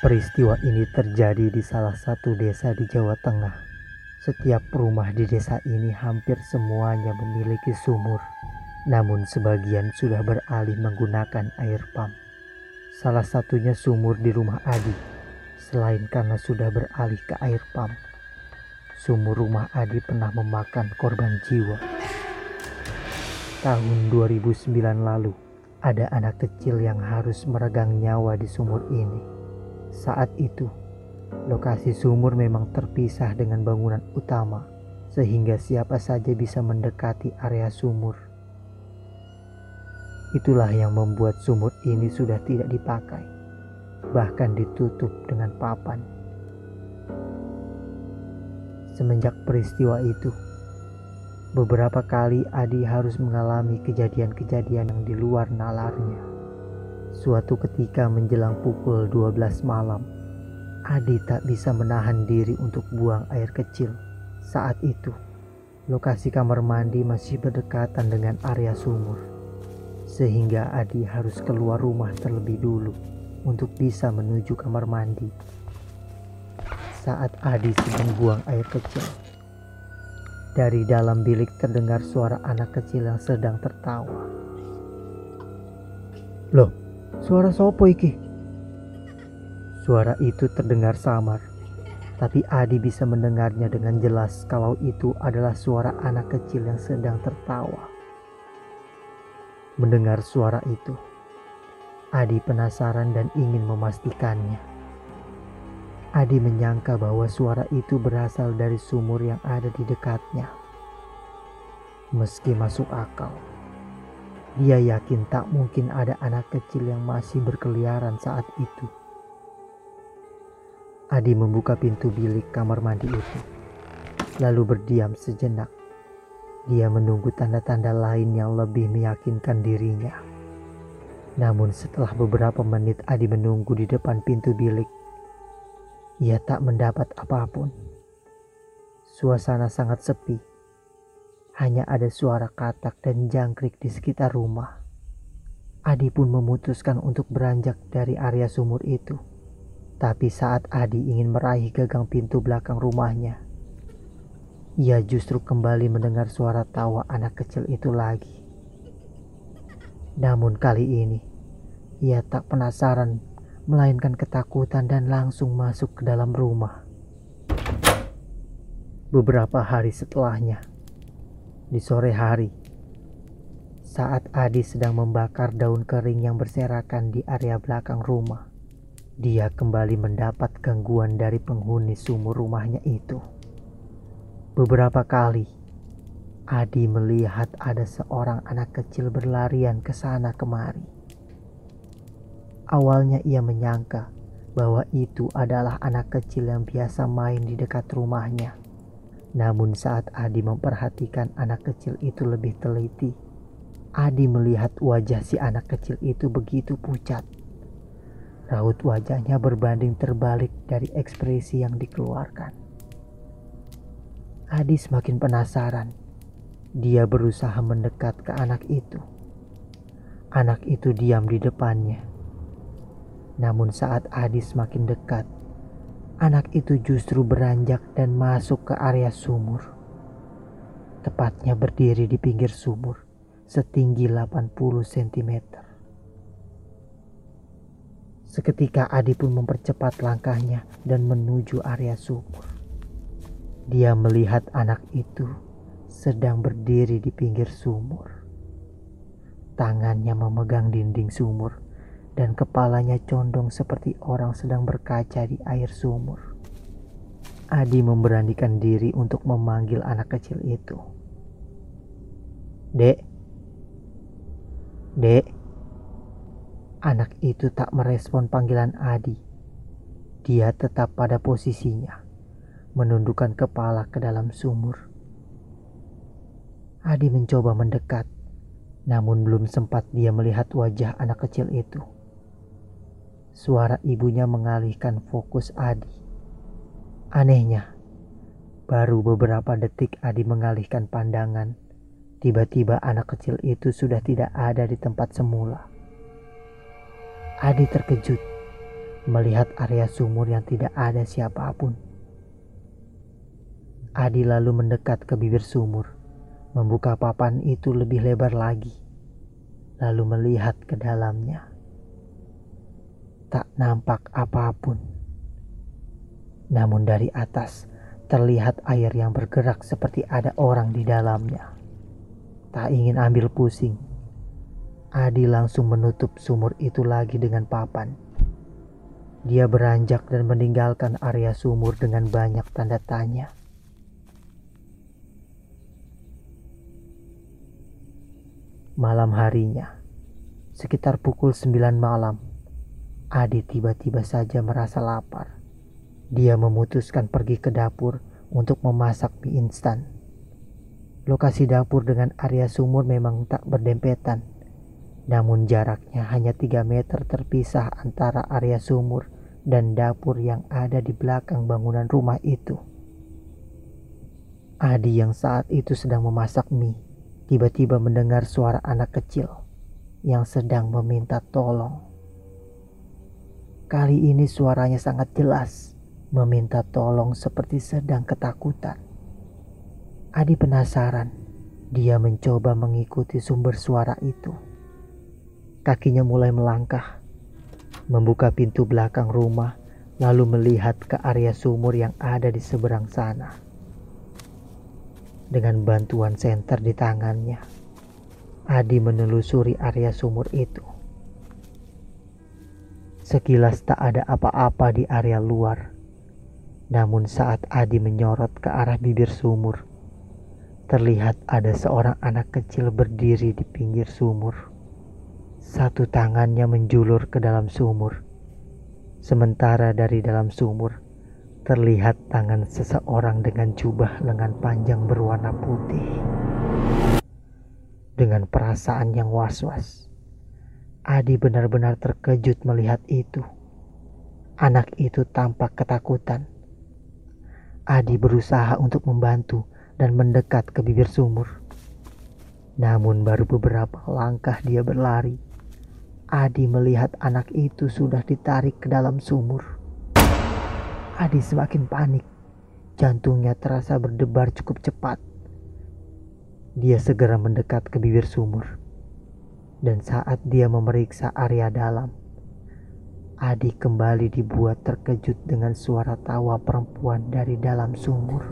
Peristiwa ini terjadi di salah satu desa di Jawa Tengah. Setiap rumah di desa ini hampir semuanya memiliki sumur, namun sebagian sudah beralih menggunakan air pump. Salah satunya sumur di rumah Adi, selain karena sudah beralih ke air pump. Sumur rumah Adi pernah memakan korban jiwa. Tahun 2009 lalu, ada anak kecil yang harus meregang nyawa di sumur ini. Saat itu, lokasi sumur memang terpisah dengan bangunan utama, sehingga siapa saja bisa mendekati area sumur. Itulah yang membuat sumur ini sudah tidak dipakai, bahkan ditutup dengan papan. Semenjak peristiwa itu, beberapa kali Adi harus mengalami kejadian-kejadian yang di luar nalarnya. Suatu ketika menjelang pukul 12 malam, Adi tak bisa menahan diri untuk buang air kecil. Saat itu, lokasi kamar mandi masih berdekatan dengan area sumur. Sehingga Adi harus keluar rumah terlebih dulu untuk bisa menuju kamar mandi. Saat Adi sedang buang air kecil, dari dalam bilik terdengar suara anak kecil yang sedang tertawa. Loh, Suara sopo iki? Suara itu terdengar samar, tapi Adi bisa mendengarnya dengan jelas kalau itu adalah suara anak kecil yang sedang tertawa. Mendengar suara itu, Adi penasaran dan ingin memastikannya. Adi menyangka bahwa suara itu berasal dari sumur yang ada di dekatnya. Meski masuk akal, dia yakin tak mungkin ada anak kecil yang masih berkeliaran saat itu. Adi membuka pintu bilik kamar mandi itu, lalu berdiam sejenak. Dia menunggu tanda-tanda lain yang lebih meyakinkan dirinya. Namun setelah beberapa menit Adi menunggu di depan pintu bilik, ia tak mendapat apa pun. Suasana sangat sepi hanya ada suara katak dan jangkrik di sekitar rumah. Adi pun memutuskan untuk beranjak dari area sumur itu. Tapi saat Adi ingin meraih gagang pintu belakang rumahnya, ia justru kembali mendengar suara tawa anak kecil itu lagi. Namun kali ini, ia tak penasaran, melainkan ketakutan dan langsung masuk ke dalam rumah. Beberapa hari setelahnya, di sore hari. Saat Adi sedang membakar daun kering yang berserakan di area belakang rumah, dia kembali mendapat gangguan dari penghuni sumur rumahnya itu. Beberapa kali, Adi melihat ada seorang anak kecil berlarian ke sana kemari. Awalnya ia menyangka bahwa itu adalah anak kecil yang biasa main di dekat rumahnya. Namun saat Adi memperhatikan anak kecil itu lebih teliti, Adi melihat wajah si anak kecil itu begitu pucat. Raut wajahnya berbanding terbalik dari ekspresi yang dikeluarkan. Adi semakin penasaran. Dia berusaha mendekat ke anak itu. Anak itu diam di depannya. Namun saat Adi semakin dekat, anak itu justru beranjak dan masuk ke area sumur. Tepatnya berdiri di pinggir sumur setinggi 80 cm. Seketika Adi pun mempercepat langkahnya dan menuju area sumur. Dia melihat anak itu sedang berdiri di pinggir sumur. Tangannya memegang dinding sumur dan kepalanya condong seperti orang sedang berkaca di air sumur. Adi memberanikan diri untuk memanggil anak kecil itu. Dek, dek, anak itu tak merespon panggilan Adi. Dia tetap pada posisinya, menundukkan kepala ke dalam sumur. Adi mencoba mendekat, namun belum sempat dia melihat wajah anak kecil itu. Suara ibunya mengalihkan fokus Adi. Anehnya, baru beberapa detik Adi mengalihkan pandangan. Tiba-tiba anak kecil itu sudah tidak ada di tempat semula. Adi terkejut. melihat area sumur yang tidak ada siapa pun. Adi lalu mendekat ke bibir sumur, membuka papan itu lebih lebar lagi, lalu melihat ke dalamnya. Tak nampak apa pun. Namun dari atas terlihat air yang bergerak seperti ada orang di dalamnya. Tak ingin ambil pusing, Adi langsung menutup sumur itu lagi dengan papan. Dia beranjak dan meninggalkan area sumur dengan banyak tanda tanya. Malam harinya, sekitar pukul 9 malam, Adi tiba-tiba saja merasa lapar. Dia memutuskan pergi ke dapur untuk memasak mie instan. Lokasi dapur dengan area sumur memang tak berdempetan. Namun jaraknya hanya 3 meter terpisah antara area sumur dan dapur yang ada di belakang bangunan rumah itu. Adi yang saat itu sedang memasak mie tiba-tiba mendengar suara anak kecil yang sedang meminta tolong. Kali ini suaranya sangat jelas meminta tolong seperti sedang ketakutan. Adi penasaran. Dia mencoba mengikuti sumber suara itu. Kakinya mulai melangkah, membuka pintu belakang rumah, lalu melihat ke area sumur yang ada di seberang sana. Dengan bantuan senter di tangannya, Adi menelusuri area sumur itu. Sekilas tak ada apa-apa di area luar namun saat Adi menyorot ke arah bibir sumur, terlihat ada seorang anak kecil berdiri di pinggir sumur. Satu tangannya menjulur ke dalam sumur. Sementara dari dalam sumur terlihat tangan seseorang dengan jubah lengan panjang berwarna putih. Dengan perasaan yang was-was, Adi benar-benar terkejut melihat itu. Anak itu tampak ketakutan Adi berusaha untuk membantu dan mendekat ke bibir sumur. Namun baru beberapa langkah dia berlari. Adi melihat anak itu sudah ditarik ke dalam sumur. Adi semakin panik. Jantungnya terasa berdebar cukup cepat. Dia segera mendekat ke bibir sumur. Dan saat dia memeriksa area dalam, Adi kembali dibuat terkejut dengan suara tawa perempuan dari dalam sumur.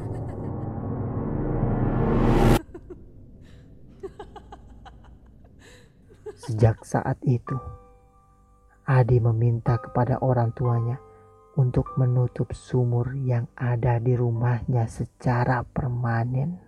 Sejak saat itu, Adi meminta kepada orang tuanya untuk menutup sumur yang ada di rumahnya secara permanen.